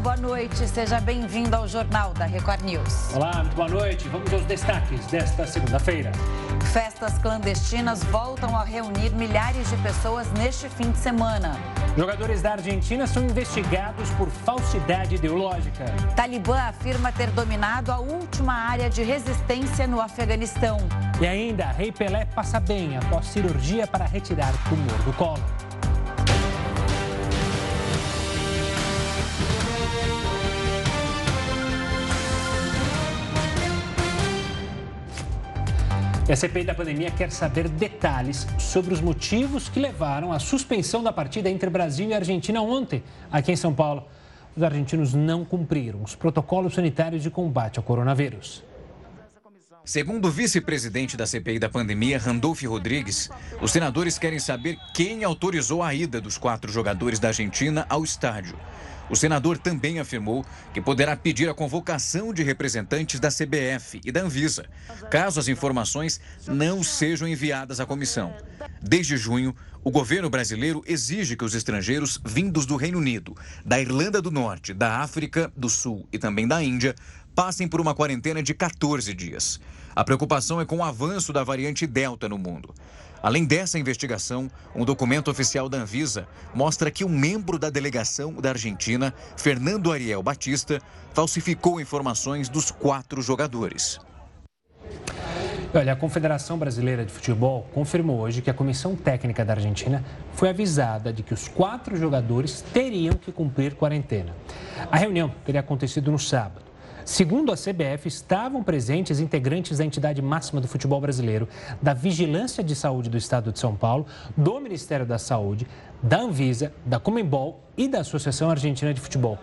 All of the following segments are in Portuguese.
boa noite. Seja bem-vindo ao Jornal da Record News. Olá, muito boa noite. Vamos aos destaques desta segunda-feira. Festas clandestinas voltam a reunir milhares de pessoas neste fim de semana. Jogadores da Argentina são investigados por falsidade ideológica. Talibã afirma ter dominado a última área de resistência no Afeganistão. E ainda, Rei Pelé passa bem após cirurgia para retirar tumor do colo. E a CPI da pandemia quer saber detalhes sobre os motivos que levaram à suspensão da partida entre Brasil e Argentina ontem, aqui em São Paulo. Os argentinos não cumpriram os protocolos sanitários de combate ao coronavírus. Segundo o vice-presidente da CPI da pandemia, Randolph Rodrigues, os senadores querem saber quem autorizou a ida dos quatro jogadores da Argentina ao estádio. O senador também afirmou que poderá pedir a convocação de representantes da CBF e da Anvisa, caso as informações não sejam enviadas à comissão. Desde junho, o governo brasileiro exige que os estrangeiros vindos do Reino Unido, da Irlanda do Norte, da África do Sul e também da Índia passem por uma quarentena de 14 dias. A preocupação é com o avanço da variante Delta no mundo. Além dessa investigação, um documento oficial da Anvisa mostra que um membro da delegação da Argentina, Fernando Ariel Batista, falsificou informações dos quatro jogadores. Olha, a Confederação Brasileira de Futebol confirmou hoje que a comissão técnica da Argentina foi avisada de que os quatro jogadores teriam que cumprir quarentena. A reunião teria acontecido no sábado. Segundo a CBF, estavam presentes integrantes da entidade máxima do futebol brasileiro, da Vigilância de Saúde do Estado de São Paulo, do Ministério da Saúde, da Anvisa, da Comembol e da Associação Argentina de Futebol.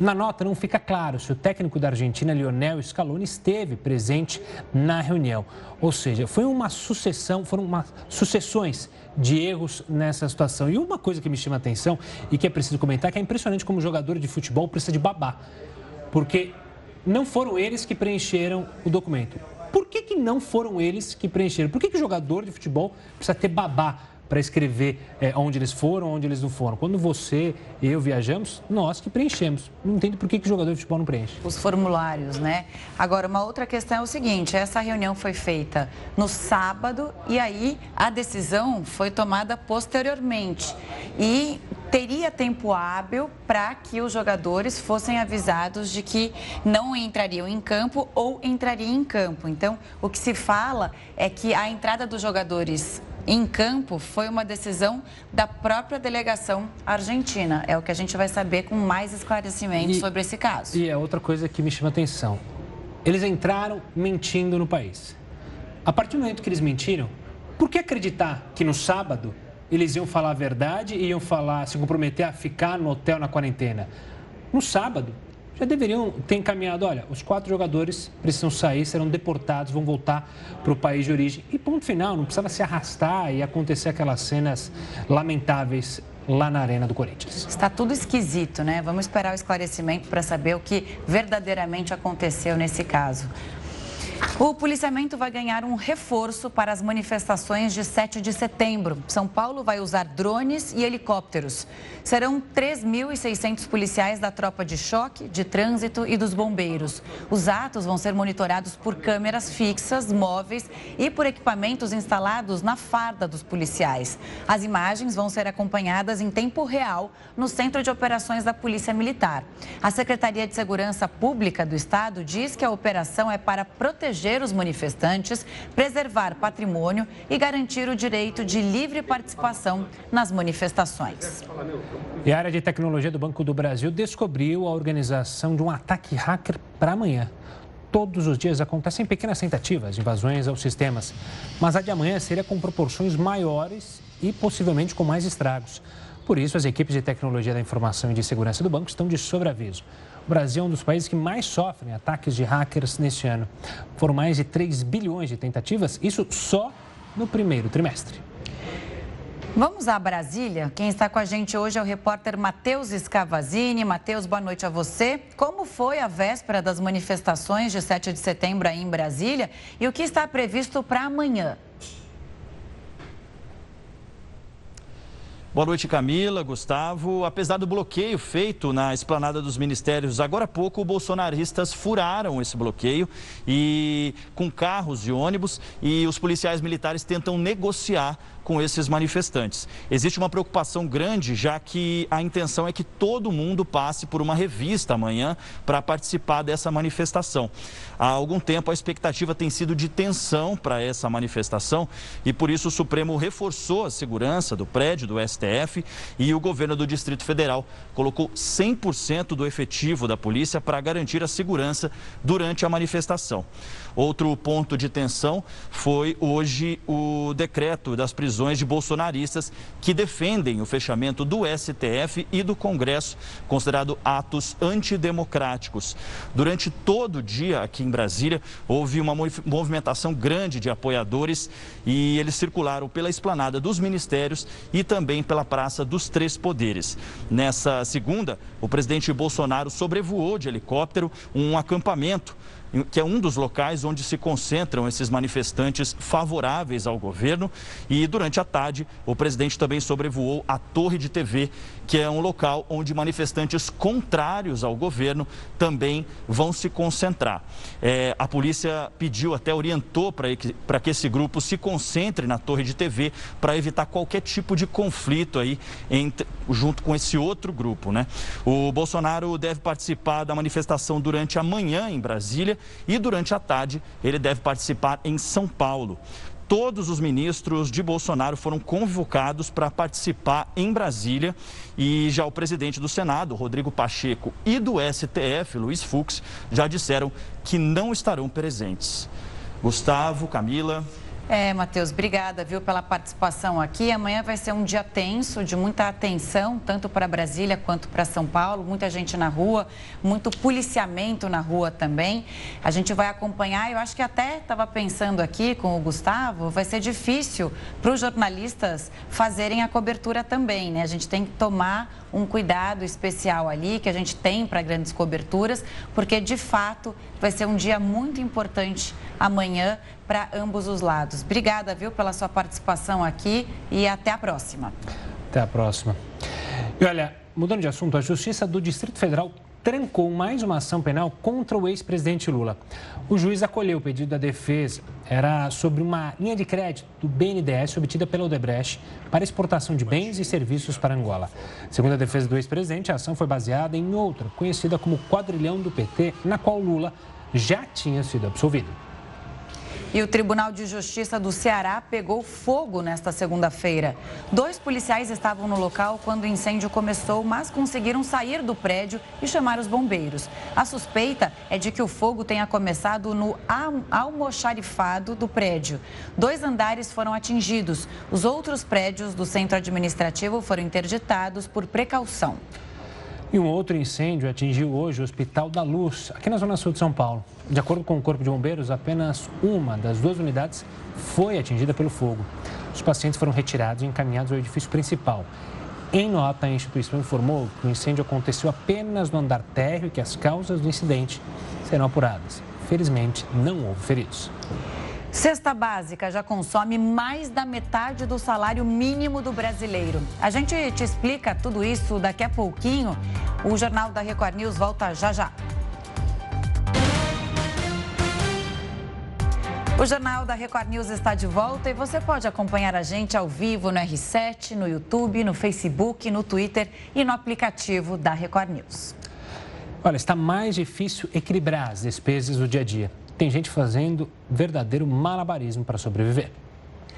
Na nota não fica claro se o técnico da Argentina, Lionel Scaloni, esteve presente na reunião. Ou seja, foi uma sucessão, foram uma, sucessões de erros nessa situação. E uma coisa que me chama a atenção e que é preciso comentar é que é impressionante como jogador de futebol precisa de babá. Porque não foram eles que preencheram o documento. Por que, que não foram eles que preencheram? Por que, que o jogador de futebol precisa ter babá para escrever é, onde eles foram, onde eles não foram? Quando você e eu viajamos, nós que preenchemos. Não entendo por que, que o jogador de futebol não preenche. Os formulários, né? Agora, uma outra questão é o seguinte: essa reunião foi feita no sábado e aí a decisão foi tomada posteriormente. E teria tempo hábil para que os jogadores fossem avisados de que não entrariam em campo ou entrariam em campo. Então, o que se fala é que a entrada dos jogadores em campo foi uma decisão da própria delegação argentina. É o que a gente vai saber com mais esclarecimentos sobre esse caso. E é outra coisa que me chama atenção. Eles entraram mentindo no país. A partir do momento que eles mentiram, por que acreditar que no sábado eles iam falar a verdade e iam falar, se comprometer a ficar no hotel na quarentena. No sábado, já deveriam ter encaminhado, olha, os quatro jogadores precisam sair, serão deportados, vão voltar para o país de origem. E ponto final, não precisava se arrastar e acontecer aquelas cenas lamentáveis lá na Arena do Corinthians. Está tudo esquisito, né? Vamos esperar o esclarecimento para saber o que verdadeiramente aconteceu nesse caso. O policiamento vai ganhar um reforço para as manifestações de 7 de setembro. São Paulo vai usar drones e helicópteros. Serão 3.600 policiais da tropa de choque, de trânsito e dos bombeiros. Os atos vão ser monitorados por câmeras fixas, móveis e por equipamentos instalados na farda dos policiais. As imagens vão ser acompanhadas em tempo real no Centro de Operações da Polícia Militar. A Secretaria de Segurança Pública do Estado diz que a operação é para proteger proteger os manifestantes, preservar patrimônio e garantir o direito de livre participação nas manifestações. E a área de tecnologia do Banco do Brasil descobriu a organização de um ataque hacker para amanhã. Todos os dias acontecem pequenas tentativas de invasões aos sistemas, mas a de amanhã seria com proporções maiores e possivelmente com mais estragos. Por isso, as equipes de tecnologia da informação e de segurança do banco estão de sobreaviso. O Brasil é um dos países que mais sofrem ataques de hackers neste ano. Foram mais de 3 bilhões de tentativas, isso só no primeiro trimestre. Vamos a Brasília. Quem está com a gente hoje é o repórter Matheus Scavazini. Matheus, boa noite a você. Como foi a véspera das manifestações de 7 de setembro aí em Brasília e o que está previsto para amanhã? Boa noite, Camila, Gustavo. Apesar do bloqueio feito na esplanada dos ministérios agora há pouco, bolsonaristas furaram esse bloqueio e com carros e ônibus e os policiais militares tentam negociar com esses manifestantes. Existe uma preocupação grande, já que a intenção é que todo mundo passe por uma revista amanhã para participar dessa manifestação. Há algum tempo a expectativa tem sido de tensão para essa manifestação e por isso o Supremo reforçou a segurança do prédio do STF e o governo do Distrito Federal colocou 100% do efetivo da polícia para garantir a segurança durante a manifestação. Outro ponto de tensão foi hoje o decreto das prisões de bolsonaristas que defendem o fechamento do STF e do Congresso, considerado atos antidemocráticos. Durante todo o dia aqui em Brasília, houve uma movimentação grande de apoiadores e eles circularam pela esplanada dos ministérios e também pela Praça dos Três Poderes. Nessa segunda, o presidente Bolsonaro sobrevoou de helicóptero um acampamento que é um dos locais onde se concentram esses manifestantes favoráveis ao governo. E durante a tarde, o presidente também sobrevoou a Torre de TV, que é um local onde manifestantes contrários ao governo também vão se concentrar. É, a polícia pediu, até orientou para que, que esse grupo se concentre na Torre de TV para evitar qualquer tipo de conflito aí entre, junto com esse outro grupo. Né? O Bolsonaro deve participar da manifestação durante a manhã em Brasília e durante a tarde ele deve participar em São Paulo. Todos os ministros de Bolsonaro foram convocados para participar em Brasília e já o presidente do Senado, Rodrigo Pacheco, e do STF, Luiz Fux, já disseram que não estarão presentes. Gustavo, Camila. É, Matheus, obrigada, viu, pela participação aqui. Amanhã vai ser um dia tenso, de muita atenção, tanto para Brasília quanto para São Paulo. Muita gente na rua, muito policiamento na rua também. A gente vai acompanhar, eu acho que até estava pensando aqui com o Gustavo, vai ser difícil para os jornalistas fazerem a cobertura também, né? A gente tem que tomar um cuidado especial ali que a gente tem para grandes coberturas, porque de fato vai ser um dia muito importante amanhã para ambos os lados. Obrigada, viu, pela sua participação aqui e até a próxima. Até a próxima. E olha, mudando de assunto, a Justiça do Distrito Federal trancou mais uma ação penal contra o ex-presidente Lula. O juiz acolheu o pedido da defesa. Era sobre uma linha de crédito do BNDES obtida pela Odebrecht para exportação de bens e serviços para Angola. Segundo a defesa do ex-presidente, a ação foi baseada em outra, conhecida como quadrilhão do PT, na qual Lula já tinha sido absolvido. E o Tribunal de Justiça do Ceará pegou fogo nesta segunda-feira. Dois policiais estavam no local quando o incêndio começou, mas conseguiram sair do prédio e chamar os bombeiros. A suspeita é de que o fogo tenha começado no almoxarifado do prédio. Dois andares foram atingidos. Os outros prédios do centro administrativo foram interditados por precaução. E um outro incêndio atingiu hoje o Hospital da Luz, aqui na Zona Sul de São Paulo. De acordo com o Corpo de Bombeiros, apenas uma das duas unidades foi atingida pelo fogo. Os pacientes foram retirados e encaminhados ao edifício principal. Em nota, a instituição informou que o incêndio aconteceu apenas no andar térreo e que as causas do incidente serão apuradas. Felizmente, não houve feridos. Cesta básica já consome mais da metade do salário mínimo do brasileiro. A gente te explica tudo isso daqui a pouquinho. O Jornal da Record News volta já já. O Jornal da Record News está de volta e você pode acompanhar a gente ao vivo no R7, no YouTube, no Facebook, no Twitter e no aplicativo da Record News. Olha, está mais difícil equilibrar as despesas do dia a dia tem gente fazendo verdadeiro malabarismo para sobreviver.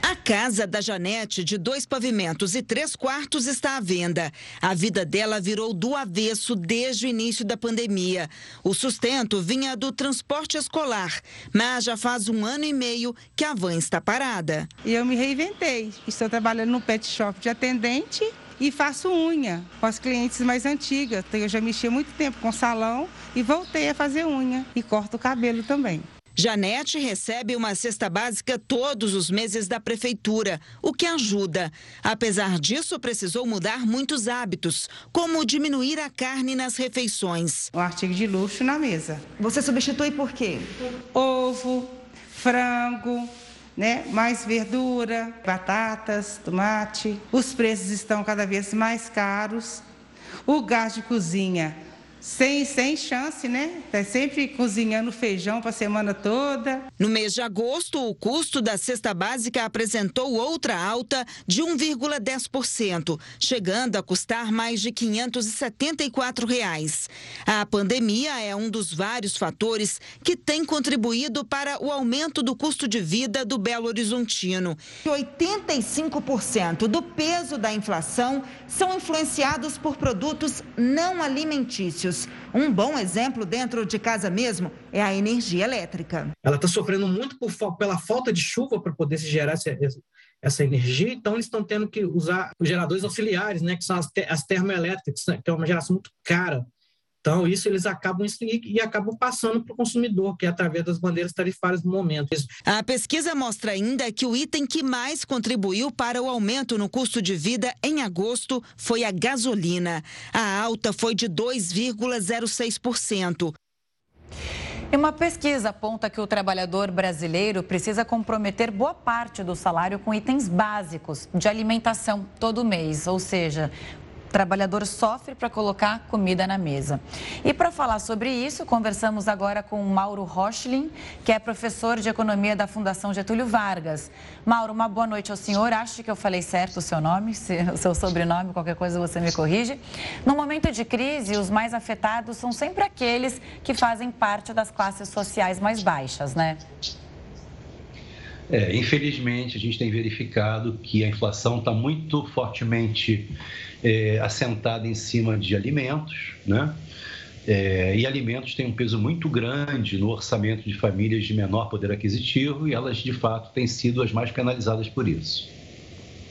A casa da Janete, de dois pavimentos e três quartos, está à venda. A vida dela virou do avesso desde o início da pandemia. O sustento vinha do transporte escolar, mas já faz um ano e meio que a van está parada. E eu me reinventei. Estou trabalhando no pet shop de atendente e faço unha com as clientes mais antigas. Eu já mexi muito tempo com salão e voltei a fazer unha e corto o cabelo também. Janete recebe uma cesta básica todos os meses da prefeitura, o que ajuda. Apesar disso, precisou mudar muitos hábitos, como diminuir a carne nas refeições. Um artigo de luxo na mesa. Você substitui por quê? Ovo, frango, né? Mais verdura, batatas, tomate. Os preços estão cada vez mais caros. O gás de cozinha sem, sem chance, né? Tá sempre cozinhando feijão para a semana toda. No mês de agosto, o custo da cesta básica apresentou outra alta de 1,10%, chegando a custar mais de 574 reais. A pandemia é um dos vários fatores que tem contribuído para o aumento do custo de vida do Belo Horizontino. 85% do peso da inflação são influenciados por produtos não alimentícios. Um bom exemplo dentro de casa mesmo é a energia elétrica. Ela está sofrendo muito por, pela falta de chuva para poder se gerar essa, essa energia, então eles estão tendo que usar os geradores auxiliares, né, que são as, as termoelétricas, que é uma geração muito cara. Então, isso eles acabam e, e acabam passando para o consumidor, que é através das bandeiras tarifárias no momento. A pesquisa mostra ainda que o item que mais contribuiu para o aumento no custo de vida em agosto foi a gasolina. A alta foi de 2,06%. E uma pesquisa aponta que o trabalhador brasileiro precisa comprometer boa parte do salário com itens básicos de alimentação todo mês, ou seja, trabalhador sofre para colocar comida na mesa. E para falar sobre isso, conversamos agora com Mauro Rochlin, que é professor de economia da Fundação Getúlio Vargas. Mauro, uma boa noite ao senhor. Acho que eu falei certo o seu nome, o seu sobrenome, qualquer coisa você me corrige. No momento de crise, os mais afetados são sempre aqueles que fazem parte das classes sociais mais baixas, né? É, infelizmente, a gente tem verificado que a inflação está muito fortemente é, assentada em cima de alimentos, né? É, e alimentos têm um peso muito grande no orçamento de famílias de menor poder aquisitivo e elas, de fato, têm sido as mais penalizadas por isso.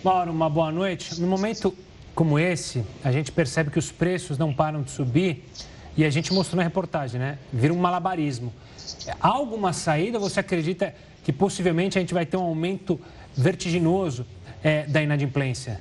Mauro, uma boa noite. No momento como esse, a gente percebe que os preços não param de subir e a gente mostrou na reportagem, né? Vira um malabarismo. Há alguma saída? Você acredita que possivelmente a gente vai ter um aumento vertiginoso é, da inadimplência?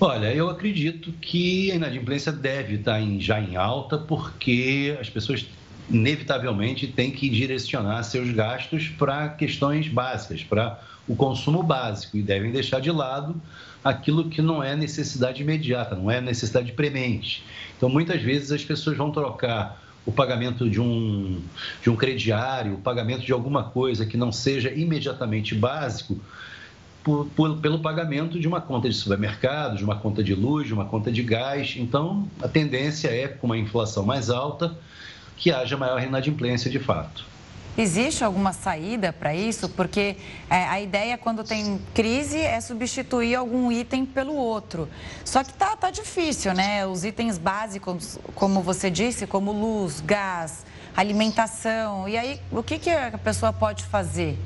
Olha, eu acredito que a inadimplência deve estar em, já em alta, porque as pessoas inevitavelmente têm que direcionar seus gastos para questões básicas, para o consumo básico, e devem deixar de lado aquilo que não é necessidade imediata, não é necessidade premente. Então, muitas vezes as pessoas vão trocar o pagamento de um, de um crediário, o pagamento de alguma coisa que não seja imediatamente básico, por, por, pelo pagamento de uma conta de supermercado, de uma conta de luz, de uma conta de gás. Então, a tendência é, com uma inflação mais alta, que haja maior inadimplência de fato. Existe alguma saída para isso? Porque é, a ideia, quando tem crise, é substituir algum item pelo outro. Só que tá, tá difícil, né? Os itens básicos, como você disse, como luz, gás, alimentação. E aí, o que, que a pessoa pode fazer?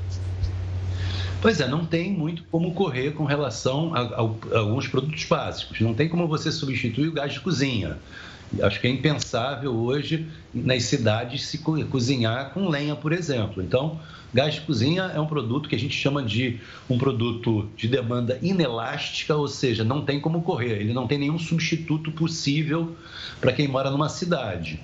Pois é, não tem muito como correr com relação a, a, a alguns produtos básicos. Não tem como você substituir o gás de cozinha. Acho que é impensável hoje nas cidades se cozinhar com lenha, por exemplo. Então, gás de cozinha é um produto que a gente chama de um produto de demanda inelástica, ou seja, não tem como correr, ele não tem nenhum substituto possível para quem mora numa cidade.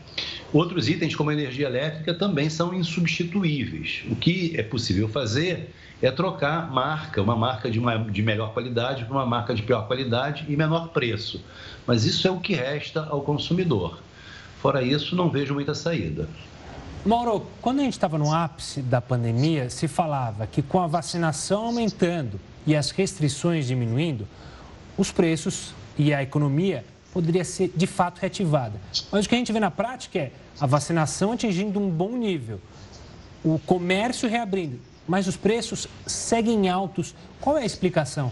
Outros itens, como energia elétrica, também são insubstituíveis. O que é possível fazer é trocar marca, uma marca de, uma, de melhor qualidade para uma marca de pior qualidade e menor preço. Mas isso é o que resta ao consumidor. Fora isso, não vejo muita saída. Mauro, quando a gente estava no ápice da pandemia, se falava que com a vacinação aumentando e as restrições diminuindo, os preços e a economia poderia ser de fato reativada. Mas o que a gente vê na prática é a vacinação atingindo um bom nível, o comércio reabrindo mas os preços seguem altos. Qual é a explicação?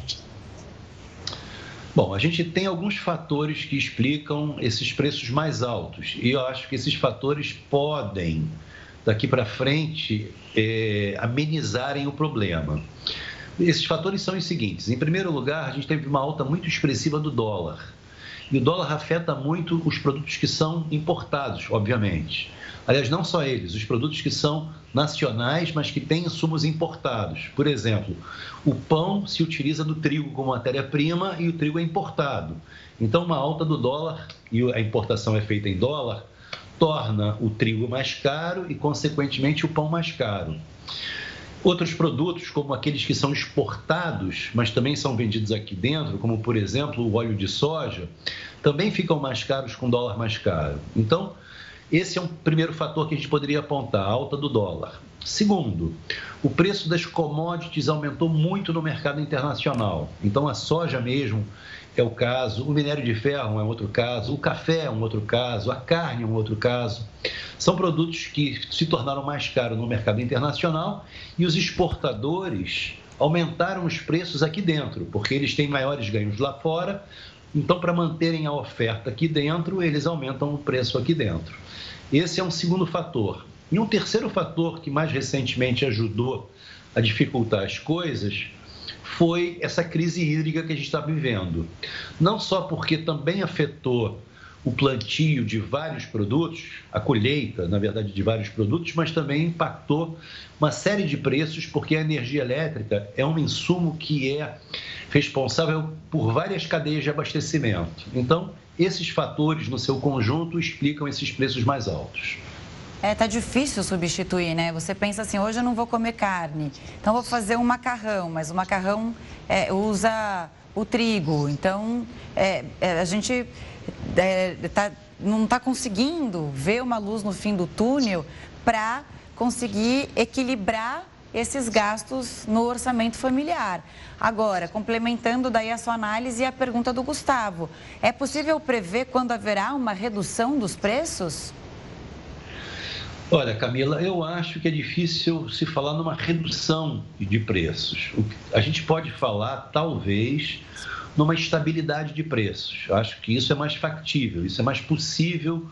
Bom, a gente tem alguns fatores que explicam esses preços mais altos e eu acho que esses fatores podem, daqui para frente, é, amenizarem o problema. Esses fatores são os seguintes: em primeiro lugar, a gente teve uma alta muito expressiva do dólar. E o dólar afeta muito os produtos que são importados, obviamente. Aliás, não só eles, os produtos que são nacionais, mas que têm insumos importados. Por exemplo, o pão se utiliza do trigo como matéria-prima e o trigo é importado. Então, uma alta do dólar, e a importação é feita em dólar, torna o trigo mais caro e, consequentemente, o pão mais caro. Outros produtos, como aqueles que são exportados, mas também são vendidos aqui dentro, como por exemplo o óleo de soja, também ficam mais caros com dólar mais caro. Então, esse é um primeiro fator que a gente poderia apontar, a alta do dólar. Segundo, o preço das commodities aumentou muito no mercado internacional. Então, a soja mesmo é o caso, o minério de ferro é outro caso, o café é um outro caso, a carne é um outro caso. São produtos que se tornaram mais caros no mercado internacional e os exportadores aumentaram os preços aqui dentro, porque eles têm maiores ganhos lá fora. Então, para manterem a oferta aqui dentro, eles aumentam o preço aqui dentro. Esse é um segundo fator. E um terceiro fator que mais recentemente ajudou a dificultar as coisas foi essa crise hídrica que a gente está vivendo. Não só porque também afetou o plantio de vários produtos, a colheita, na verdade, de vários produtos, mas também impactou uma série de preços, porque a energia elétrica é um insumo que é responsável por várias cadeias de abastecimento. Então, esses fatores, no seu conjunto, explicam esses preços mais altos. É, tá difícil substituir, né? Você pensa assim, hoje eu não vou comer carne, então vou fazer um macarrão, mas o macarrão é, usa o trigo, então é, é, a gente é, tá, não está conseguindo ver uma luz no fim do túnel para conseguir equilibrar esses gastos no orçamento familiar. Agora, complementando daí a sua análise e a pergunta do Gustavo, é possível prever quando haverá uma redução dos preços? Olha, Camila, eu acho que é difícil se falar numa redução de preços. A gente pode falar, talvez, numa estabilidade de preços. Eu acho que isso é mais factível, isso é mais possível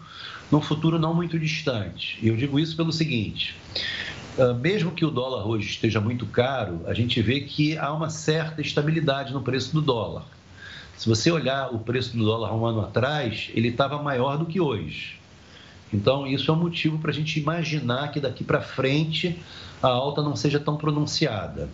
num futuro não muito distante. E eu digo isso pelo seguinte: mesmo que o dólar hoje esteja muito caro, a gente vê que há uma certa estabilidade no preço do dólar. Se você olhar o preço do dólar um ano atrás, ele estava maior do que hoje. Então, isso é um motivo para a gente imaginar que daqui para frente a alta não seja tão pronunciada.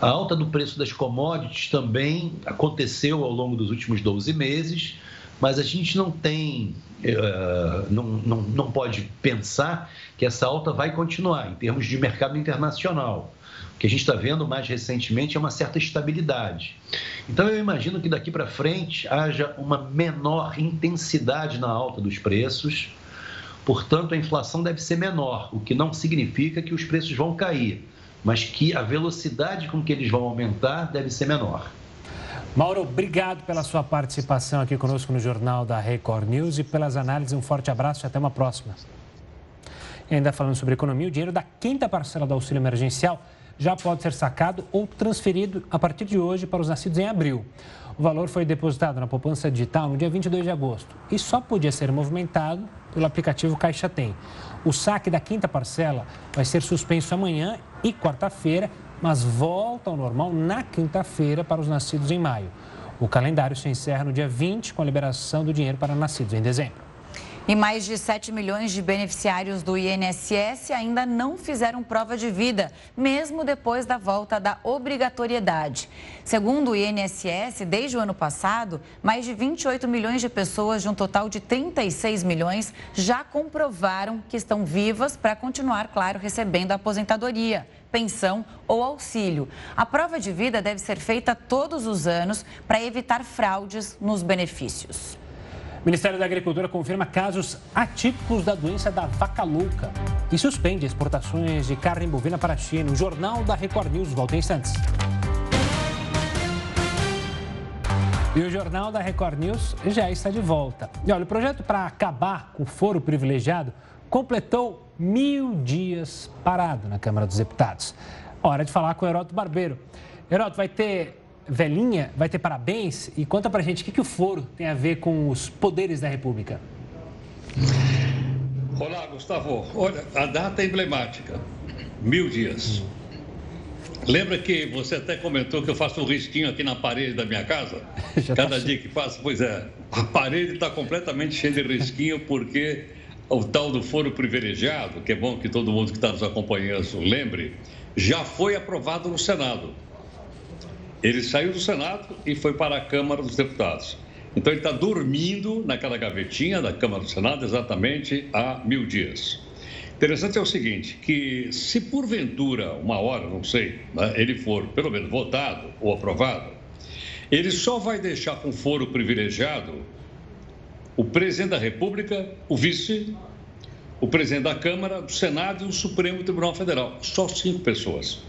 A alta do preço das commodities também aconteceu ao longo dos últimos 12 meses, mas a gente não tem, uh, não, não, não pode pensar que essa alta vai continuar em termos de mercado internacional. O que a gente está vendo mais recentemente é uma certa estabilidade. Então, eu imagino que daqui para frente haja uma menor intensidade na alta dos preços Portanto, a inflação deve ser menor, o que não significa que os preços vão cair, mas que a velocidade com que eles vão aumentar deve ser menor. Mauro, obrigado pela sua participação aqui conosco no Jornal da Record News e pelas análises. Um forte abraço e até uma próxima. E ainda falando sobre economia, o dinheiro da quinta parcela do auxílio emergencial já pode ser sacado ou transferido a partir de hoje para os nascidos em abril. O valor foi depositado na poupança digital no dia 22 de agosto e só podia ser movimentado pelo aplicativo Caixa Tem. O saque da quinta parcela vai ser suspenso amanhã e quarta-feira, mas volta ao normal na quinta-feira para os nascidos em maio. O calendário se encerra no dia 20 com a liberação do dinheiro para nascidos em dezembro. E mais de 7 milhões de beneficiários do INSS ainda não fizeram prova de vida, mesmo depois da volta da obrigatoriedade. Segundo o INSS, desde o ano passado, mais de 28 milhões de pessoas, de um total de 36 milhões, já comprovaram que estão vivas para continuar, claro, recebendo a aposentadoria pensão ou auxílio. A prova de vida deve ser feita todos os anos para evitar fraudes nos benefícios. O Ministério da Agricultura confirma casos atípicos da doença da vaca louca e suspende exportações de carne bovina para a China. O Jornal da Record News volta em instantes. E o Jornal da Record News já está de volta. E olha, o projeto para acabar com o foro privilegiado completou mil dias parado na Câmara dos Deputados. Hora de falar com o Heroto Barbeiro. Heroto, vai ter velhinha vai ter parabéns e conta pra gente o que, que o foro tem a ver com os poderes da República. Olá, Gustavo. Olha, a data é emblemática. Mil dias. Lembra que você até comentou que eu faço um risquinho aqui na parede da minha casa? Tá Cada tá dia que faço, pois é. A parede está completamente cheia de risquinho porque o tal do foro privilegiado, que é bom que todo mundo que está nos acompanhando lembre, já foi aprovado no Senado. Ele saiu do Senado e foi para a Câmara dos Deputados. Então ele está dormindo naquela gavetinha da Câmara do Senado exatamente há mil dias. Interessante é o seguinte, que se porventura, uma hora, não sei, né, ele for pelo menos votado ou aprovado, ele só vai deixar com foro privilegiado o presidente da República, o vice, o presidente da Câmara, o Senado e o Supremo Tribunal Federal. Só cinco pessoas.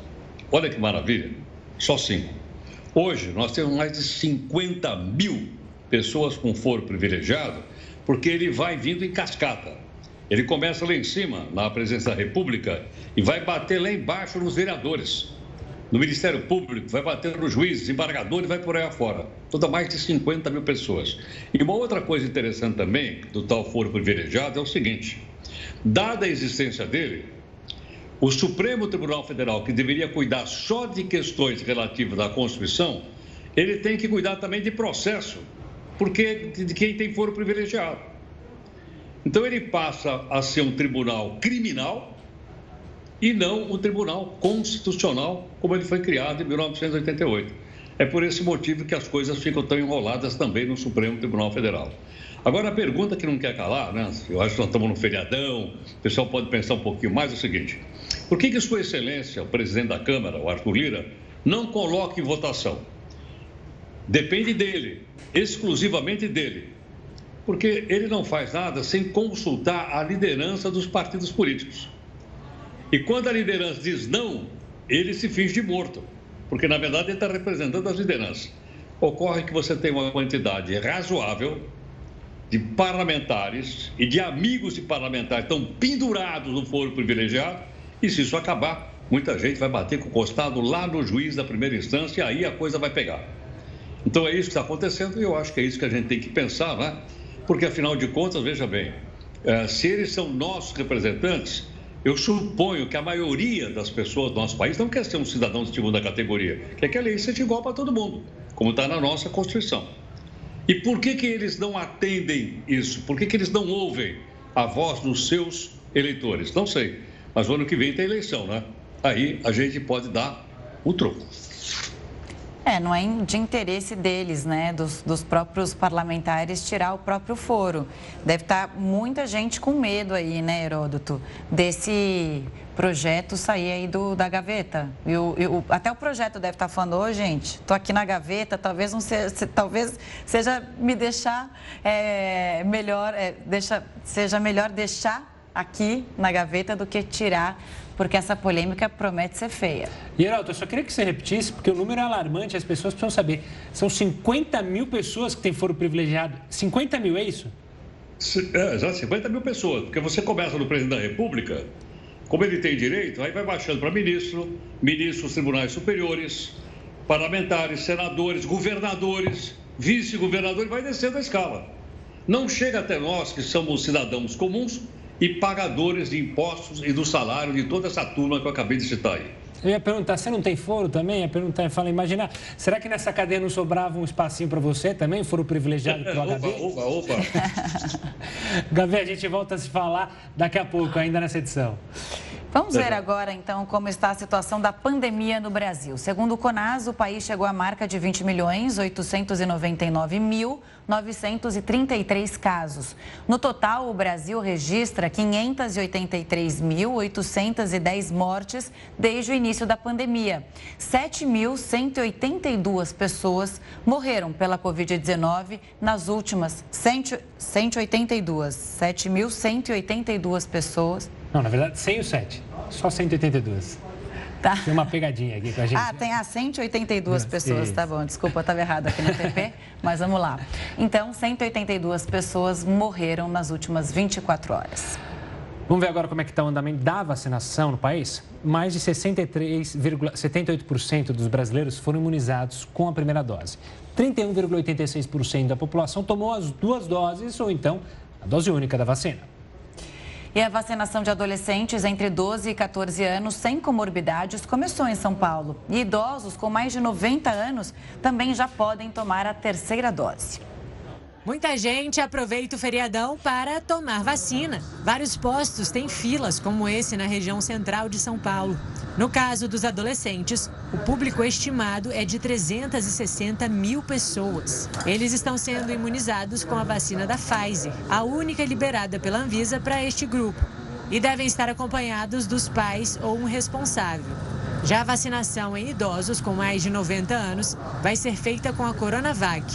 Olha que maravilha, só cinco. Hoje, nós temos mais de 50 mil pessoas com foro privilegiado, porque ele vai vindo em cascata. Ele começa lá em cima, na presidência da República, e vai bater lá embaixo nos vereadores, no Ministério Público, vai bater nos juízes, embargadores vai por aí afora. Toda mais de 50 mil pessoas. E uma outra coisa interessante também do tal foro privilegiado é o seguinte: dada a existência dele, o Supremo Tribunal Federal, que deveria cuidar só de questões relativas à Constituição, ele tem que cuidar também de processo, porque de quem tem foro privilegiado. Então ele passa a ser um tribunal criminal e não um tribunal constitucional como ele foi criado em 1988. É por esse motivo que as coisas ficam tão enroladas também no Supremo Tribunal Federal. Agora, a pergunta que não quer calar, né? Eu acho que nós estamos no feriadão, o pessoal pode pensar um pouquinho mais, é o seguinte: por que, que Sua Excelência, o presidente da Câmara, o Arthur Lira, não coloca em votação? Depende dele, exclusivamente dele. Porque ele não faz nada sem consultar a liderança dos partidos políticos. E quando a liderança diz não, ele se finge de morto, porque na verdade ele está representando as lideranças. Ocorre que você tem uma quantidade razoável de parlamentares e de amigos de parlamentares estão pendurados no foro privilegiado, e se isso acabar, muita gente vai bater com o costado lá no juiz da primeira instância e aí a coisa vai pegar. Então é isso que está acontecendo e eu acho que é isso que a gente tem que pensar, né? Porque afinal de contas, veja bem, eh, se eles são nossos representantes, eu suponho que a maioria das pessoas do nosso país não quer ser um cidadão de segunda categoria, quer que a lei seja igual para todo mundo, como está na nossa Constituição. E por que, que eles não atendem isso? Por que, que eles não ouvem a voz dos seus eleitores? Não sei. Mas o ano que vem tem eleição, né? Aí a gente pode dar o troco. É, não é de interesse deles, né, dos, dos, próprios parlamentares, tirar o próprio foro. Deve estar muita gente com medo aí, né, Heródoto, desse projeto sair aí do, da gaveta. E o, e o, até o projeto deve estar falando, ô gente, estou aqui na gaveta, talvez não seja, talvez seja me deixar é, melhor, é, deixa, seja melhor deixar aqui na gaveta do que tirar porque essa polêmica promete ser feia. Heraldo, eu só queria que você repetisse, porque o número é alarmante, as pessoas precisam saber. São 50 mil pessoas que têm foro privilegiado. 50 mil, é isso? É, já 50 mil pessoas, porque você começa no presidente da República, como ele tem direito, aí vai baixando para ministro, ministros dos tribunais superiores, parlamentares, senadores, governadores, vice-governadores, vai descendo a escala. Não chega até nós, que somos cidadãos comuns, e pagadores de impostos e do salário de toda essa turma que eu acabei de citar aí. Eu ia perguntar, você não tem foro também? Eu ia perguntar, eu falei, imagina, será que nessa cadeia não sobrava um espacinho para você também? Foro privilegiado para o HB? Opa, opa, opa. Gabi, a gente volta a se falar daqui a pouco, ainda nessa edição. Vamos ver agora, então, como está a situação da pandemia no Brasil. Segundo o CONAS, o país chegou à marca de 20 milhões 899 mil 933 casos. No total, o Brasil registra 583.810 mortes desde o início da pandemia. 7.182 pessoas morreram pela Covid-19 nas últimas 182. 7.182 pessoas não, na verdade, sem o 7. Só 182. Tá. Tem uma pegadinha aqui com a gente. Ah, tem as 182 pessoas, tá bom. Desculpa, eu estava errado aqui no TP, mas vamos lá. Então, 182 pessoas morreram nas últimas 24 horas. Vamos ver agora como é que está o andamento da vacinação no país? Mais de 63,78% dos brasileiros foram imunizados com a primeira dose. 31,86% da população tomou as duas doses ou então a dose única da vacina. E a vacinação de adolescentes entre 12 e 14 anos sem comorbidades começou em São Paulo. E idosos com mais de 90 anos também já podem tomar a terceira dose. Muita gente aproveita o feriadão para tomar vacina. Vários postos têm filas, como esse na região central de São Paulo. No caso dos adolescentes, o público estimado é de 360 mil pessoas. Eles estão sendo imunizados com a vacina da Pfizer, a única liberada pela Anvisa para este grupo. e devem estar acompanhados dos pais ou um responsável. Já a vacinação em idosos com mais de 90 anos vai ser feita com a Coronavac.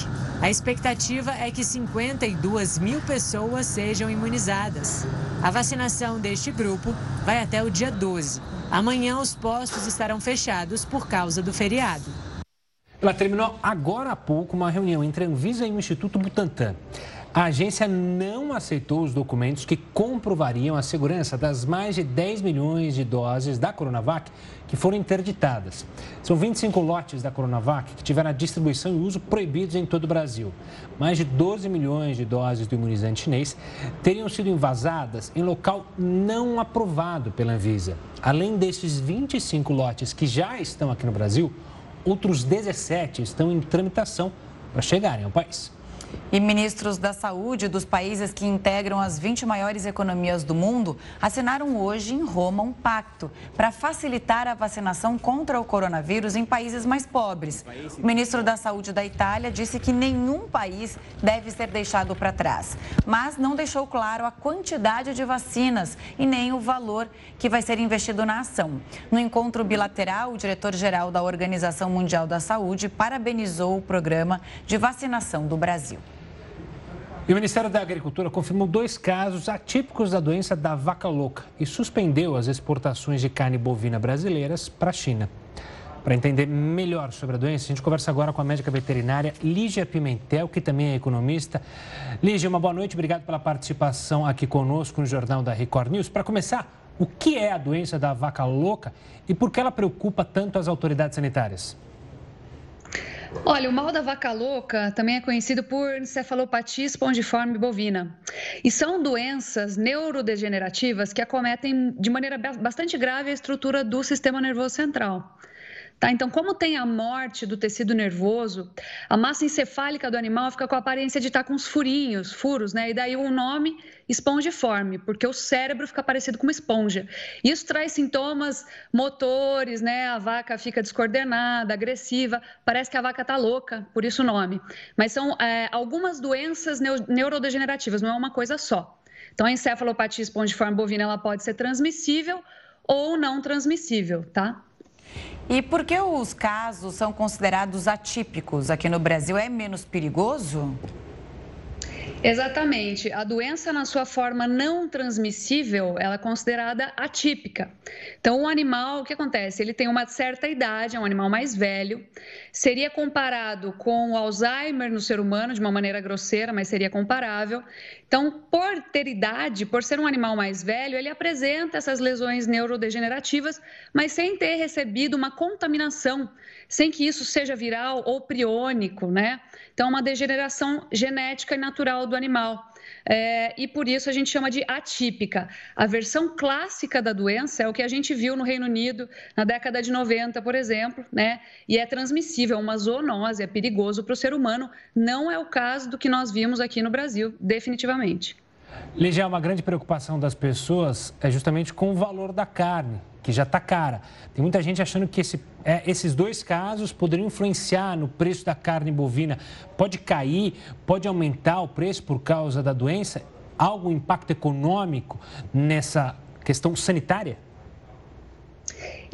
A expectativa é que 52 mil pessoas sejam imunizadas. A vacinação deste grupo vai até o dia 12. Amanhã os postos estarão fechados por causa do feriado. Ela terminou agora há pouco uma reunião entre a Anvisa e o Instituto Butantan. A agência não aceitou os documentos que comprovariam a segurança das mais de 10 milhões de doses da Coronavac que foram interditadas. São 25 lotes da Coronavac que tiveram a distribuição e uso proibidos em todo o Brasil. Mais de 12 milhões de doses do imunizante chinês teriam sido invasadas em local não aprovado pela Anvisa. Além desses 25 lotes que já estão aqui no Brasil, outros 17 estão em tramitação para chegarem ao país. E ministros da saúde dos países que integram as 20 maiores economias do mundo assinaram hoje em Roma um pacto para facilitar a vacinação contra o coronavírus em países mais pobres. O ministro da Saúde da Itália disse que nenhum país deve ser deixado para trás, mas não deixou claro a quantidade de vacinas e nem o valor que vai ser investido na ação. No encontro bilateral, o diretor-geral da Organização Mundial da Saúde parabenizou o programa de vacinação do Brasil. E o Ministério da Agricultura confirmou dois casos atípicos da doença da vaca louca e suspendeu as exportações de carne bovina brasileiras para a China. Para entender melhor sobre a doença, a gente conversa agora com a médica veterinária Lígia Pimentel, que também é economista. Lígia, uma boa noite, obrigado pela participação aqui conosco no Jornal da Record News. Para começar, o que é a doença da vaca louca e por que ela preocupa tanto as autoridades sanitárias? Olha, o mal da vaca louca também é conhecido por encefalopatia espongiforme bovina. E são doenças neurodegenerativas que acometem de maneira bastante grave a estrutura do sistema nervoso central. Tá? Então, como tem a morte do tecido nervoso, a massa encefálica do animal fica com a aparência de estar com os furinhos, furos, né? E daí o nome espongiforme, porque o cérebro fica parecido com uma esponja. Isso traz sintomas motores, né? A vaca fica descoordenada, agressiva, parece que a vaca está louca, por isso o nome. Mas são é, algumas doenças neurodegenerativas, não é uma coisa só. Então, a encefalopatia espongiforme bovina ela pode ser transmissível ou não transmissível, tá? E por que os casos são considerados atípicos aqui no Brasil? É menos perigoso? Exatamente. A doença, na sua forma não transmissível, ela é considerada atípica. Então, o animal, o que acontece? Ele tem uma certa idade, é um animal mais velho. Seria comparado com o Alzheimer no ser humano, de uma maneira grosseira, mas seria comparável. Então, por ter idade, por ser um animal mais velho, ele apresenta essas lesões neurodegenerativas, mas sem ter recebido uma contaminação, sem que isso seja viral ou priônico, né? Então, uma degeneração genética e natural do animal. É, e por isso a gente chama de atípica. A versão clássica da doença é o que a gente viu no Reino Unido na década de 90, por exemplo, né? E é transmissível, uma zoonose, é perigoso para o ser humano. Não é o caso do que nós vimos aqui no Brasil, definitivamente. Ligia, uma grande preocupação das pessoas é justamente com o valor da carne que já está cara. Tem muita gente achando que esse, é, esses dois casos poderiam influenciar no preço da carne bovina. Pode cair, pode aumentar o preço por causa da doença? Algum impacto econômico nessa questão sanitária?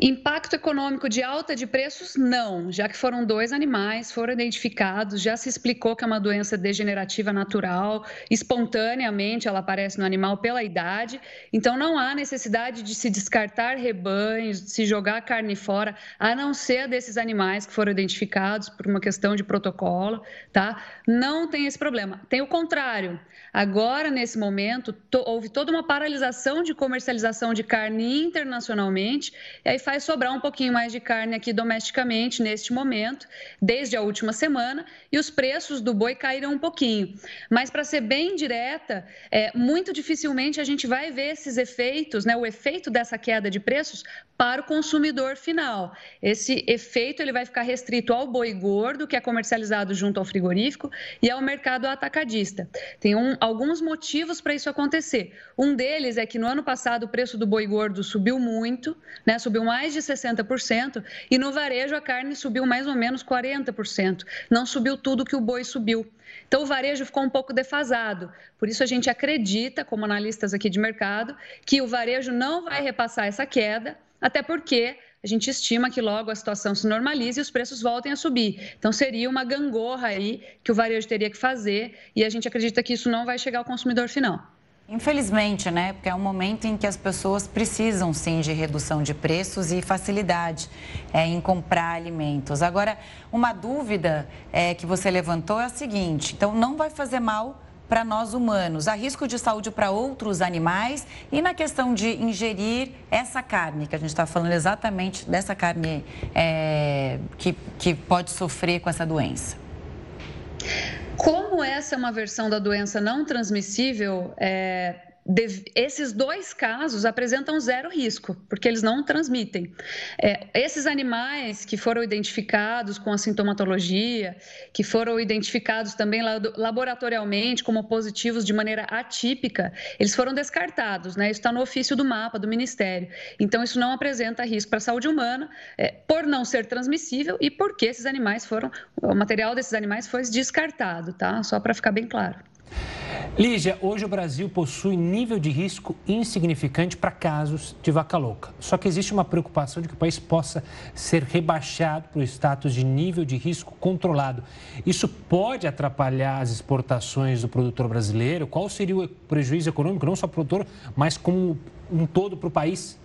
Impacto econômico de alta de preços, não, já que foram dois animais, foram identificados, já se explicou que é uma doença degenerativa natural, espontaneamente ela aparece no animal pela idade, então não há necessidade de se descartar rebanhos, de se jogar carne fora, a não ser desses animais que foram identificados por uma questão de protocolo, tá? Não tem esse problema. Tem o contrário. Agora, nesse momento, to, houve toda uma paralisação de comercialização de carne internacionalmente, e aí faz sobrar um pouquinho mais de carne aqui domesticamente neste momento, desde a última semana, e os preços do boi caíram um pouquinho. Mas, para ser bem direta, é, muito dificilmente a gente vai ver esses efeitos, né, o efeito dessa queda de preços para o consumidor final. Esse efeito ele vai ficar restrito ao boi gordo, que é comercializado junto ao frigorífico, e ao mercado atacadista. Tem um, alguns motivos para isso acontecer. Um deles é que no ano passado o preço do boi gordo subiu muito, né, subiu mais de 60% e no varejo a carne subiu mais ou menos 40%. Não subiu tudo que o boi subiu. Então, o varejo ficou um pouco defasado. Por isso, a gente acredita, como analistas aqui de mercado, que o varejo não vai repassar essa queda, até porque a gente estima que logo a situação se normalize e os preços voltem a subir. Então, seria uma gangorra aí que o varejo teria que fazer e a gente acredita que isso não vai chegar ao consumidor final. Infelizmente, né? Porque é um momento em que as pessoas precisam sim de redução de preços e facilidade é, em comprar alimentos. Agora, uma dúvida é, que você levantou é a seguinte: então, não vai fazer mal para nós humanos? Há risco de saúde para outros animais? E na questão de ingerir essa carne, que a gente está falando exatamente dessa carne é, que, que pode sofrer com essa doença? Como essa é uma versão da doença não transmissível, é, esses dois casos apresentam zero risco, porque eles não transmitem. É, esses animais que foram identificados com a sintomatologia, que foram identificados também laboratorialmente como positivos de maneira atípica, eles foram descartados, né? Isso está no ofício do mapa do Ministério. Então, isso não apresenta risco para a saúde humana, é, por não ser transmissível e porque esses animais foram, o material desses animais foi descartado, tá? Só para ficar bem claro. Lígia, hoje o Brasil possui nível de risco insignificante para casos de vaca louca. Só que existe uma preocupação de que o país possa ser rebaixado para o status de nível de risco controlado. Isso pode atrapalhar as exportações do produtor brasileiro? Qual seria o prejuízo econômico, não só para o produtor, mas como um todo para o país?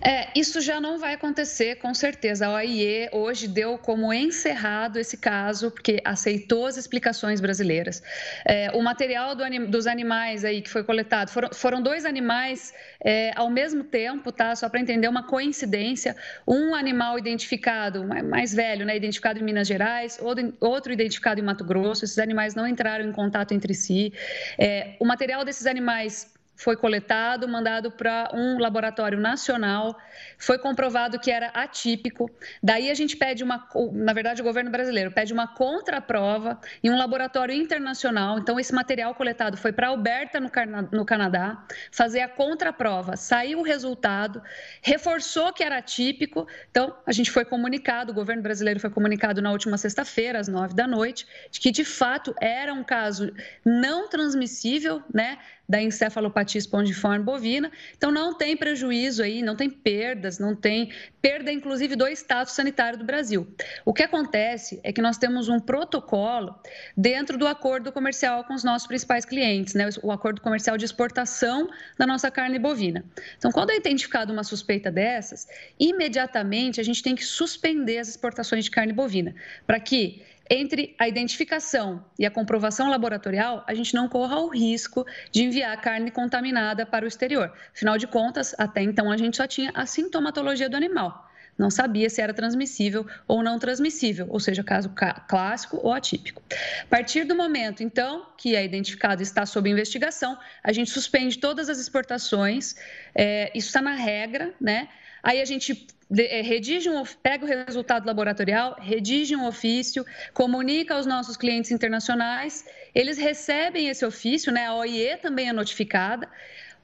É, isso já não vai acontecer, com certeza. A OIE hoje deu como encerrado esse caso, porque aceitou as explicações brasileiras. É, o material do, dos animais aí que foi coletado, foram, foram dois animais é, ao mesmo tempo, tá? Só para entender uma coincidência. Um animal identificado, mais velho, né? Identificado em Minas Gerais, outro identificado em Mato Grosso. Esses animais não entraram em contato entre si. É, o material desses animais foi coletado, mandado para um laboratório nacional, foi comprovado que era atípico. Daí a gente pede uma, na verdade, o governo brasileiro pede uma contraprova em um laboratório internacional. Então, esse material coletado foi para Alberta, no, Canadá, fazer a contraprova. Saiu o resultado, reforçou que era atípico. Então, a gente foi comunicado, o governo brasileiro foi comunicado na última sexta-feira, às nove da noite, de que de fato era um caso não transmissível, né? Da encefalopatia espongiforme bovina. Então, não tem prejuízo aí, não tem perdas, não tem perda, inclusive, do status sanitário do Brasil. O que acontece é que nós temos um protocolo dentro do acordo comercial com os nossos principais clientes, né? o acordo comercial de exportação da nossa carne bovina. Então, quando é identificada uma suspeita dessas, imediatamente a gente tem que suspender as exportações de carne bovina, para que entre a identificação e a comprovação laboratorial, a gente não corra o risco de enviar carne contaminada para o exterior. Afinal de contas, até então a gente só tinha a sintomatologia do animal. Não sabia se era transmissível ou não transmissível, ou seja, caso clássico ou atípico. A partir do momento, então, que é identificado e está sob investigação, a gente suspende todas as exportações, é, isso está na regra, né? Aí a gente é, redige um, pega o resultado laboratorial, redige um ofício, comunica aos nossos clientes internacionais, eles recebem esse ofício, né? A OIE também é notificada.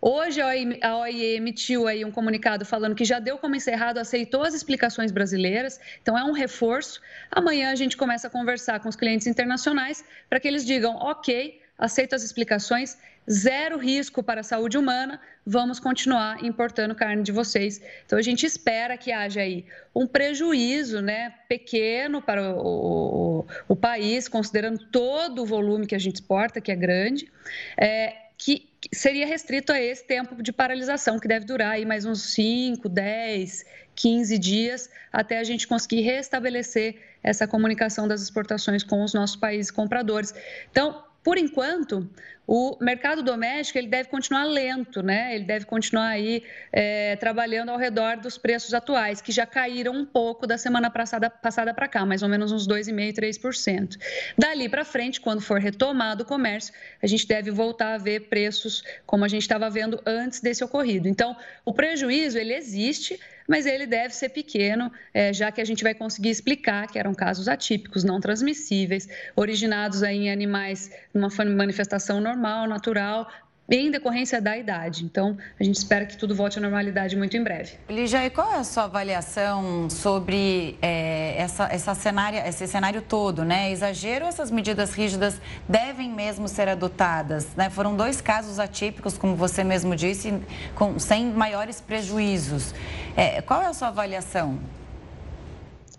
Hoje a OIE emitiu aí um comunicado falando que já deu como encerrado, aceitou as explicações brasileiras, então é um reforço. Amanhã a gente começa a conversar com os clientes internacionais para que eles digam, ok, aceito as explicações, zero risco para a saúde humana, vamos continuar importando carne de vocês. Então a gente espera que haja aí um prejuízo né, pequeno para o, o, o país, considerando todo o volume que a gente exporta, que é grande, é, que seria restrito a esse tempo de paralisação, que deve durar aí mais uns 5, 10, 15 dias, até a gente conseguir restabelecer essa comunicação das exportações com os nossos países compradores. Então, por enquanto, o mercado doméstico ele deve continuar lento, né? Ele deve continuar aí é, trabalhando ao redor dos preços atuais, que já caíram um pouco da semana passada para cá, mais ou menos uns 2,5%, 3%. Dali para frente, quando for retomado o comércio, a gente deve voltar a ver preços como a gente estava vendo antes desse ocorrido. Então, o prejuízo ele existe, mas ele deve ser pequeno, é, já que a gente vai conseguir explicar que eram casos atípicos, não transmissíveis, originados aí em animais numa manifestação normal, natural, em decorrência da idade. Então, a gente espera que tudo volte à normalidade muito em breve. Lígia, e qual é a sua avaliação sobre é, essa, essa cenário, esse cenário todo? Né? Exagero, essas medidas rígidas devem mesmo ser adotadas? Né? Foram dois casos atípicos, como você mesmo disse, com, sem maiores prejuízos. É, qual é a sua avaliação?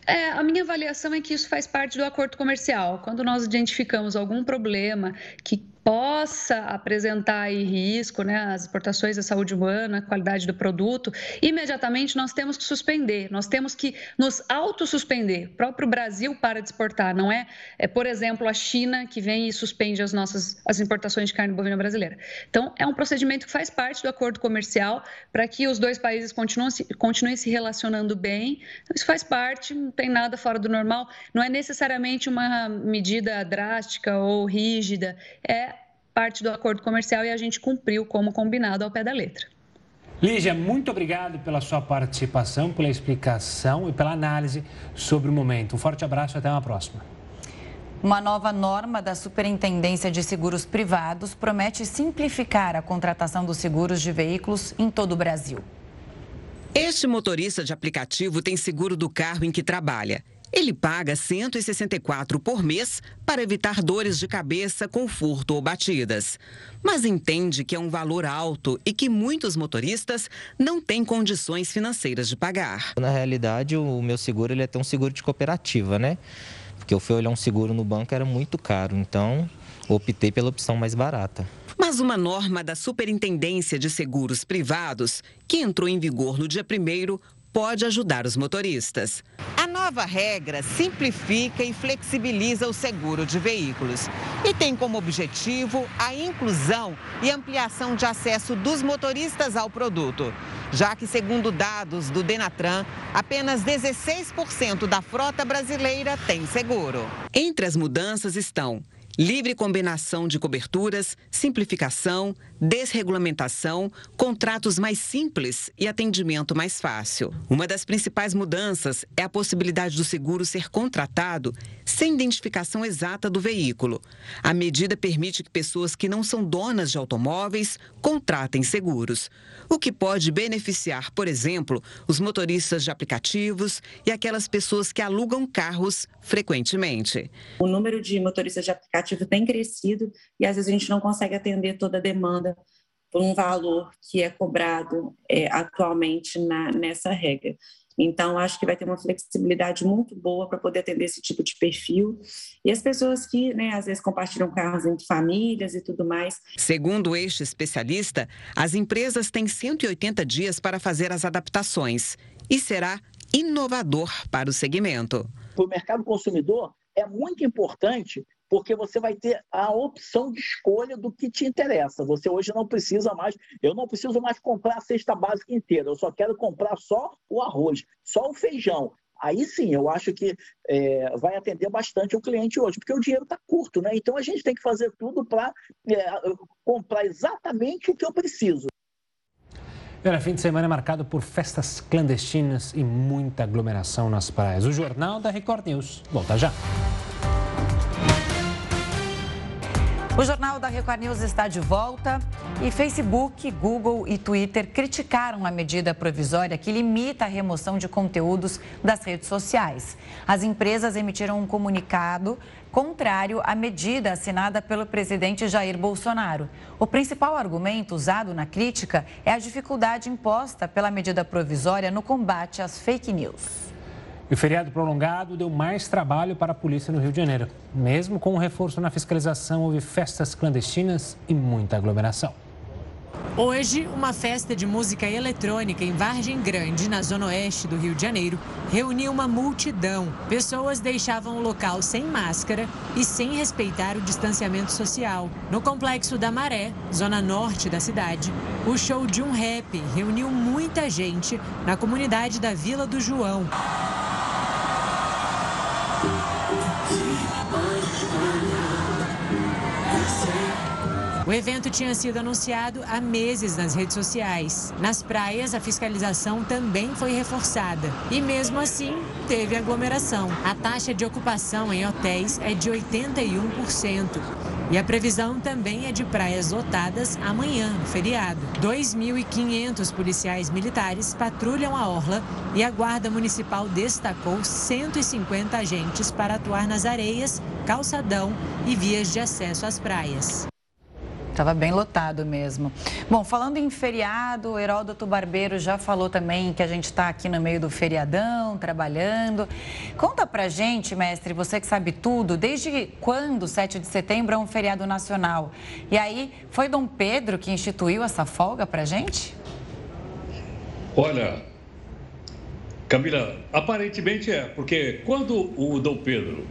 É, a minha avaliação é que isso faz parte do acordo comercial. Quando nós identificamos algum problema que possa apresentar risco, né, as exportações da saúde humana, a qualidade do produto, imediatamente nós temos que suspender, nós temos que nos autossuspender. O próprio Brasil para de exportar, não é, é, por exemplo, a China que vem e suspende as nossas as importações de carne bovina brasileira. Então, é um procedimento que faz parte do acordo comercial para que os dois países continuem se, continuem se relacionando bem. Isso faz parte, não tem nada fora do normal, não é necessariamente uma medida drástica ou rígida, é parte do acordo comercial e a gente cumpriu como combinado ao pé da letra. Lígia, muito obrigado pela sua participação, pela explicação e pela análise sobre o momento. Um forte abraço e até uma próxima. Uma nova norma da Superintendência de Seguros Privados promete simplificar a contratação dos seguros de veículos em todo o Brasil. Este motorista de aplicativo tem seguro do carro em que trabalha ele paga 164 por mês para evitar dores de cabeça com furto ou batidas. Mas entende que é um valor alto e que muitos motoristas não têm condições financeiras de pagar. Na realidade, o meu seguro ele é até um seguro de cooperativa, né? Porque eu fui olhar um seguro no banco era muito caro, então optei pela opção mais barata. Mas uma norma da Superintendência de Seguros Privados, que entrou em vigor no dia 1 pode ajudar os motoristas. A nova regra simplifica e flexibiliza o seguro de veículos e tem como objetivo a inclusão e ampliação de acesso dos motoristas ao produto, já que, segundo dados do Denatran, apenas 16% da frota brasileira tem seguro. Entre as mudanças estão livre combinação de coberturas, simplificação, desregulamentação, contratos mais simples e atendimento mais fácil. Uma das principais mudanças é a possibilidade do seguro ser contratado sem identificação exata do veículo. A medida permite que pessoas que não são donas de automóveis contratem seguros, o que pode beneficiar, por exemplo, os motoristas de aplicativos e aquelas pessoas que alugam carros frequentemente. O número de motoristas de aplicativo tem crescido e às vezes a gente não consegue atender toda a demanda por um valor que é cobrado é, atualmente na, nessa regra. Então, acho que vai ter uma flexibilidade muito boa para poder atender esse tipo de perfil. E as pessoas que, né, às vezes, compartilham carros entre famílias e tudo mais. Segundo este especialista, as empresas têm 180 dias para fazer as adaptações e será inovador para o segmento. Para o mercado consumidor, é muito importante porque você vai ter a opção de escolha do que te interessa. Você hoje não precisa mais, eu não preciso mais comprar a cesta básica inteira, eu só quero comprar só o arroz, só o feijão. Aí sim, eu acho que é, vai atender bastante o cliente hoje, porque o dinheiro está curto, né? Então a gente tem que fazer tudo para é, comprar exatamente o que eu preciso. Era fim de semana marcado por festas clandestinas e muita aglomeração nas praias. O Jornal da Record News volta já. O Jornal da Record News está de volta e Facebook, Google e Twitter criticaram a medida provisória que limita a remoção de conteúdos das redes sociais. As empresas emitiram um comunicado contrário à medida assinada pelo presidente Jair Bolsonaro. O principal argumento usado na crítica é a dificuldade imposta pela medida provisória no combate às fake news. O feriado prolongado deu mais trabalho para a polícia no Rio de Janeiro. Mesmo com o reforço na fiscalização, houve festas clandestinas e muita aglomeração. Hoje, uma festa de música eletrônica em Vargem Grande, na zona oeste do Rio de Janeiro, reuniu uma multidão. Pessoas deixavam o local sem máscara e sem respeitar o distanciamento social. No complexo da Maré, zona norte da cidade, o show de um rap reuniu muita gente na comunidade da Vila do João. O evento tinha sido anunciado há meses nas redes sociais. Nas praias, a fiscalização também foi reforçada. E mesmo assim, teve aglomeração. A taxa de ocupação em hotéis é de 81%. E a previsão também é de praias lotadas amanhã, no feriado. 2.500 policiais militares patrulham a orla e a Guarda Municipal destacou 150 agentes para atuar nas areias, calçadão e vias de acesso às praias. Estava bem lotado mesmo. Bom, falando em feriado, o Heródoto Barbeiro já falou também que a gente está aqui no meio do feriadão, trabalhando. Conta pra gente, mestre, você que sabe tudo, desde quando 7 de setembro é um feriado nacional? E aí, foi Dom Pedro que instituiu essa folga pra gente? Olha, Camila, aparentemente é, porque quando o Dom Pedro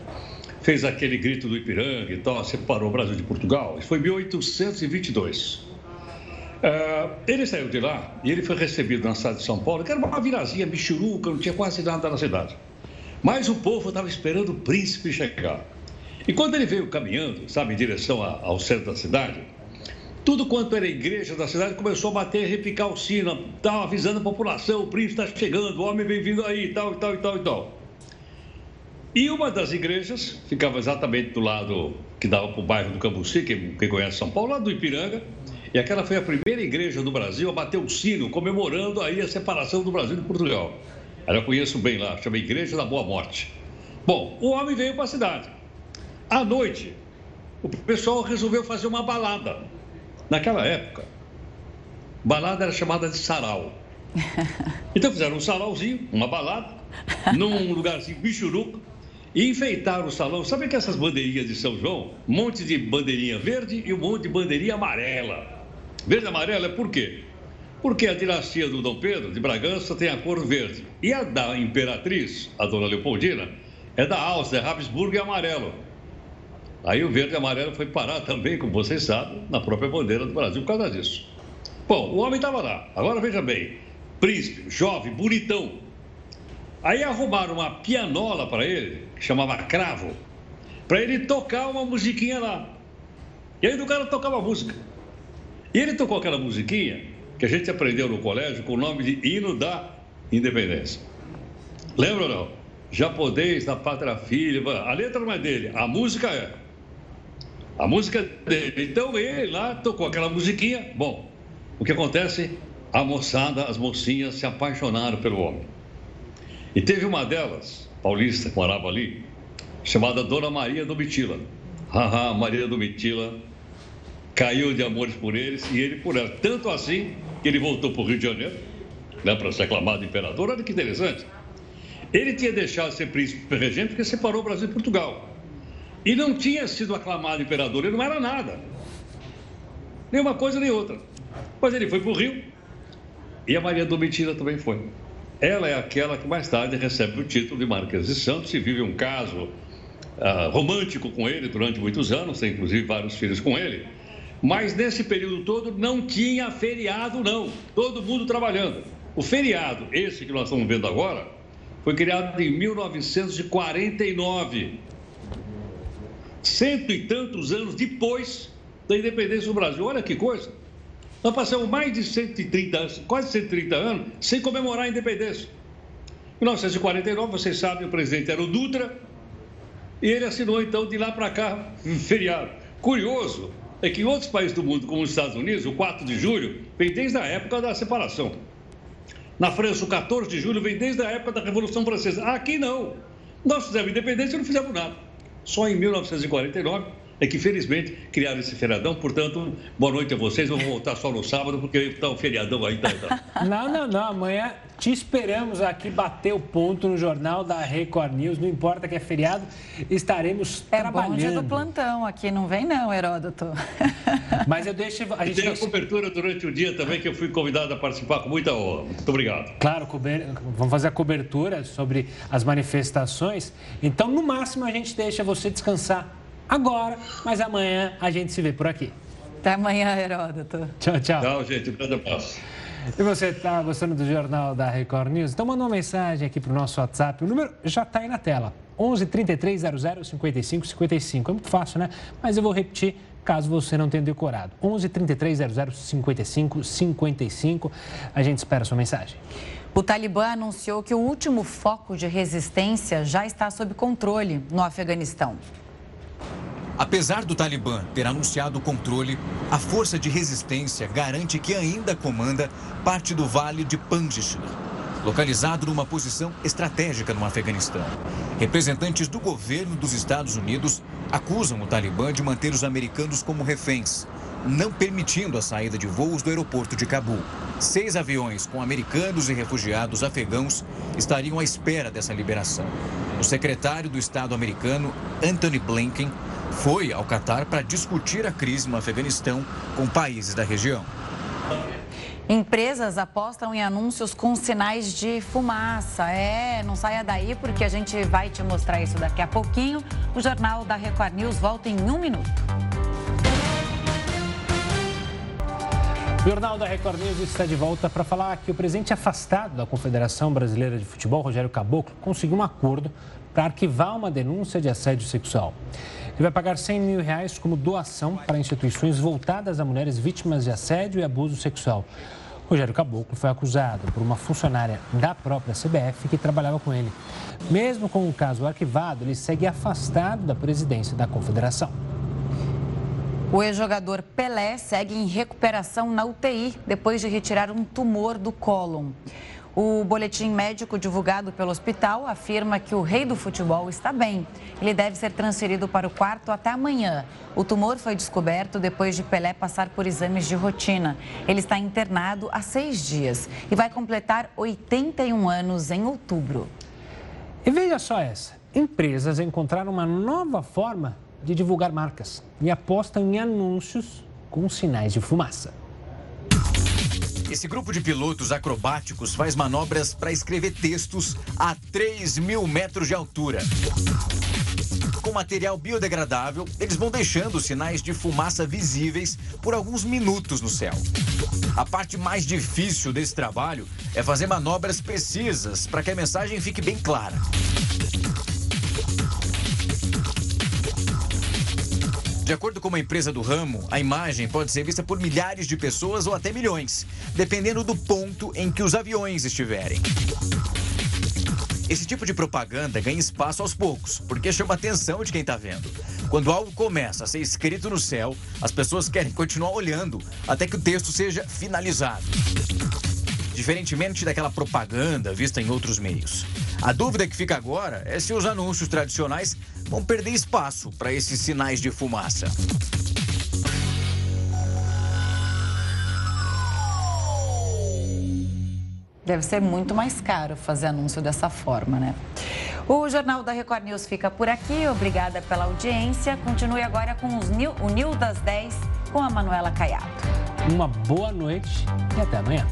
fez aquele grito do Ipiranga e tal, separou o Brasil de Portugal. Isso foi em 1822. Uh, ele saiu de lá e ele foi recebido na cidade de São Paulo, que era uma virazinha bichuruca, não tinha quase nada na cidade. Mas o povo estava esperando o príncipe chegar. E quando ele veio caminhando, sabe, em direção ao centro da cidade, tudo quanto era igreja da cidade começou a bater repicar o sino, estava avisando a população, o príncipe está chegando, o homem vem vindo aí, tal, e tal, e tal, e tal. E uma das igrejas ficava exatamente do lado que dava para o bairro do Cambuci, quem, quem conhece São Paulo, lá do Ipiranga. E aquela foi a primeira igreja do Brasil a bater o sino, comemorando aí a separação do Brasil de Portugal. Eu conheço bem lá, chama Igreja da Boa Morte. Bom, o homem veio para a cidade. À noite, o pessoal resolveu fazer uma balada. Naquela época, balada era chamada de sarau. Então fizeram um sarauzinho, uma balada, num lugarzinho bichuruco, e enfeitaram o salão. Sabe que essas bandeirinhas de São João? Um monte de bandeirinha verde e um monte de bandeirinha amarela. Verde e amarela é por quê? Porque a dinastia do Dom Pedro de Bragança tem a cor verde. E a da imperatriz, a dona Leopoldina, é da Áustria, Habsburgo e amarelo. Aí o verde e amarelo foi parar também, como vocês sabem, na própria bandeira do Brasil por causa disso. Bom, o homem estava lá. Agora veja bem: príncipe, jovem, bonitão, Aí arrumaram uma pianola para ele, que chamava Cravo, para ele tocar uma musiquinha lá. E aí o cara tocava música. E ele tocou aquela musiquinha que a gente aprendeu no colégio com o nome de Hino da Independência. Lembra ou não? Japonês da pátria filha. A letra não é dele, a música é. A música é dele. Então ele lá tocou aquela musiquinha. Bom, o que acontece? A moçada, as mocinhas se apaixonaram pelo homem. E teve uma delas, paulista, que morava ali, chamada Dona Maria Domitila. Haha, Maria Domitila caiu de amores por eles e ele por ela. Tanto assim que ele voltou para o Rio de Janeiro, né, para ser aclamado imperador. Olha que interessante. Ele tinha deixado de ser príncipe regente porque separou o Brasil e Portugal. E não tinha sido aclamado imperador, ele não era nada. Nem uma coisa nem outra. Mas ele foi para o Rio e a Maria Domitila também foi. Ela é aquela que mais tarde recebe o título de Marquesa de Santos e vive um caso uh, romântico com ele durante muitos anos, tem inclusive vários filhos com ele. Mas nesse período todo não tinha feriado, não. Todo mundo trabalhando. O feriado, esse que nós estamos vendo agora, foi criado em 1949. Cento e tantos anos depois da independência do Brasil. Olha que coisa. Nós passamos mais de 130, quase 130 anos sem comemorar a independência. Em 1949, vocês sabem, o presidente era o Dutra e ele assinou então de lá para cá um feriado. Curioso é que em outros países do mundo, como os Estados Unidos, o 4 de julho vem desde a época da separação. Na França, o 14 de julho vem desde a época da Revolução Francesa. Aqui não. Nós fizemos independência e não fizemos nada. Só em 1949 é que felizmente criaram esse feriadão. Portanto, boa noite a vocês. Eu vou voltar só no sábado, porque está o feriadão aí. Tá, tá. Não, não, não. Amanhã te esperamos aqui bater o ponto no jornal da Record News. Não importa que é feriado, estaremos é trabalhando. É bom dia do plantão aqui, não vem não, Heródoto. Mas eu deixo... A gente tem deixa... a cobertura durante o dia também, que eu fui convidado a participar com muita honra. Muito obrigado. Claro, cober... vamos fazer a cobertura sobre as manifestações. Então, no máximo, a gente deixa você descansar agora, mas amanhã a gente se vê por aqui. Até amanhã, Heródoto. Tchau, tchau. Tchau, gente. Um grande abraço. E você está gostando do Jornal da Record News? Então manda uma mensagem aqui para o nosso WhatsApp. O número já está aí na tela. 11 33 00 55 55. É muito fácil, né? Mas eu vou repetir caso você não tenha decorado. 11 33 00 55 55. A gente espera a sua mensagem. O Talibã anunciou que o último foco de resistência já está sob controle no Afeganistão. Apesar do Talibã ter anunciado o controle, a força de resistência garante que ainda comanda parte do vale de Panjshir, localizado numa posição estratégica no Afeganistão. Representantes do governo dos Estados Unidos acusam o Talibã de manter os americanos como reféns, não permitindo a saída de voos do aeroporto de Cabul. Seis aviões com americanos e refugiados afegãos estariam à espera dessa liberação. O secretário do Estado americano, Anthony Blinken, foi ao Catar para discutir a crise no Afeganistão com países da região. Empresas apostam em anúncios com sinais de fumaça. É, não saia daí porque a gente vai te mostrar isso daqui a pouquinho. O Jornal da Record News volta em um minuto. O Jornal da Record News está de volta para falar que o presidente afastado da Confederação Brasileira de Futebol, Rogério Caboclo, conseguiu um acordo para arquivar uma denúncia de assédio sexual. Ele vai pagar 100 mil reais como doação para instituições voltadas a mulheres vítimas de assédio e abuso sexual. Rogério Caboclo foi acusado por uma funcionária da própria CBF que trabalhava com ele. Mesmo com o caso arquivado, ele segue afastado da presidência da confederação. O ex-jogador Pelé segue em recuperação na UTI depois de retirar um tumor do cólon. O boletim médico divulgado pelo hospital afirma que o rei do futebol está bem. Ele deve ser transferido para o quarto até amanhã. O tumor foi descoberto depois de Pelé passar por exames de rotina. Ele está internado há seis dias e vai completar 81 anos em outubro. E veja só essa: empresas encontraram uma nova forma de divulgar marcas e apostam em anúncios com sinais de fumaça. Esse grupo de pilotos acrobáticos faz manobras para escrever textos a 3 mil metros de altura. Com material biodegradável, eles vão deixando sinais de fumaça visíveis por alguns minutos no céu. A parte mais difícil desse trabalho é fazer manobras precisas para que a mensagem fique bem clara. De acordo com uma empresa do ramo, a imagem pode ser vista por milhares de pessoas ou até milhões, dependendo do ponto em que os aviões estiverem. Esse tipo de propaganda ganha espaço aos poucos, porque chama a atenção de quem está vendo. Quando algo começa a ser escrito no céu, as pessoas querem continuar olhando até que o texto seja finalizado. Diferentemente daquela propaganda vista em outros meios. A dúvida que fica agora é se os anúncios tradicionais vão perder espaço para esses sinais de fumaça. Deve ser muito mais caro fazer anúncio dessa forma, né? O Jornal da Record News fica por aqui. Obrigada pela audiência. Continue agora com New, o Nil das 10 com a Manuela Caiado. Uma boa noite e até amanhã.